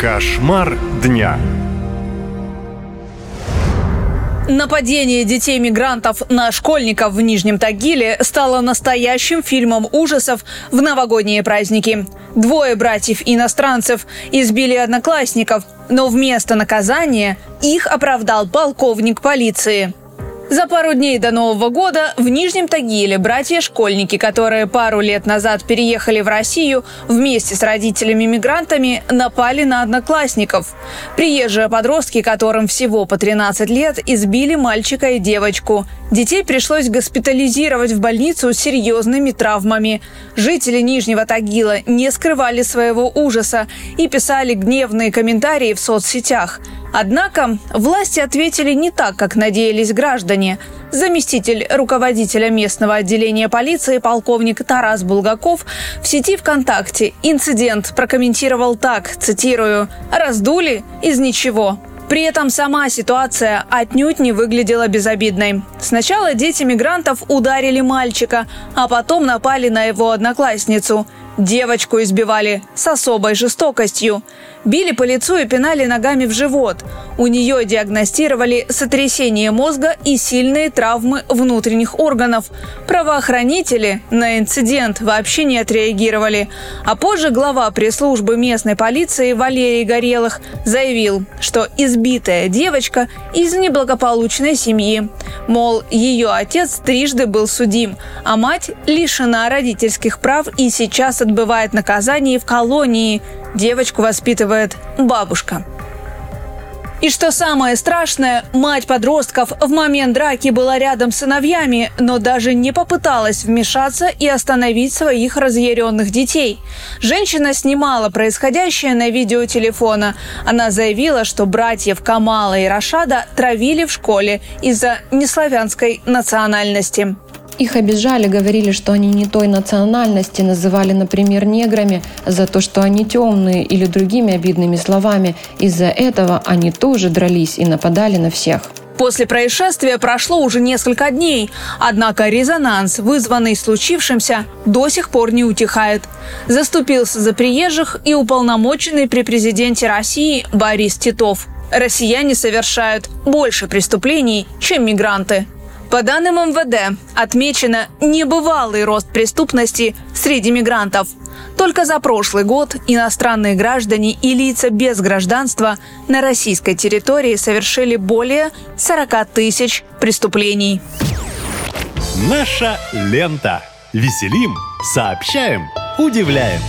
Кошмар дня. Нападение детей-мигрантов на школьников в Нижнем Тагиле стало настоящим фильмом ужасов в новогодние праздники. Двое братьев-иностранцев избили одноклассников, но вместо наказания их оправдал полковник полиции. За пару дней до Нового года в Нижнем Тагиле братья-школьники, которые пару лет назад переехали в Россию вместе с родителями-мигрантами, напали на одноклассников. Приезжие подростки, которым всего по 13 лет, избили мальчика и девочку. Детей пришлось госпитализировать в больницу с серьезными травмами. Жители Нижнего Тагила не скрывали своего ужаса и писали гневные комментарии в соцсетях – Однако власти ответили не так, как надеялись граждане. Заместитель руководителя местного отделения полиции полковник Тарас Булгаков в сети ВКонтакте инцидент прокомментировал так, цитирую, «раздули из ничего». При этом сама ситуация отнюдь не выглядела безобидной. Сначала дети мигрантов ударили мальчика, а потом напали на его одноклассницу – Девочку избивали с особой жестокостью. Били по лицу и пинали ногами в живот. У нее диагностировали сотрясение мозга и сильные травмы внутренних органов. Правоохранители на инцидент вообще не отреагировали. А позже глава пресс-службы местной полиции Валерий Горелых заявил, что избитая девочка из неблагополучной семьи. Мол, ее отец трижды был судим, а мать лишена родительских прав и сейчас отбывает наказание в колонии. Девочку воспитывает бабушка. И что самое страшное, мать подростков в момент драки была рядом с сыновьями, но даже не попыталась вмешаться и остановить своих разъяренных детей. Женщина снимала происходящее на видеотелефона. Она заявила, что братьев Камала и Рашада травили в школе из-за неславянской национальности. Их обижали, говорили, что они не той национальности, называли, например, неграми за то, что они темные или другими обидными словами. Из-за этого они тоже дрались и нападали на всех. После происшествия прошло уже несколько дней, однако резонанс, вызванный случившимся, до сих пор не утихает. Заступился за приезжих и уполномоченный при президенте России Борис Титов. Россияне совершают больше преступлений, чем мигранты. По данным МВД, отмечено небывалый рост преступности среди мигрантов. Только за прошлый год иностранные граждане и лица без гражданства на российской территории совершили более 40 тысяч преступлений. Наша лента. Веселим, сообщаем, удивляем.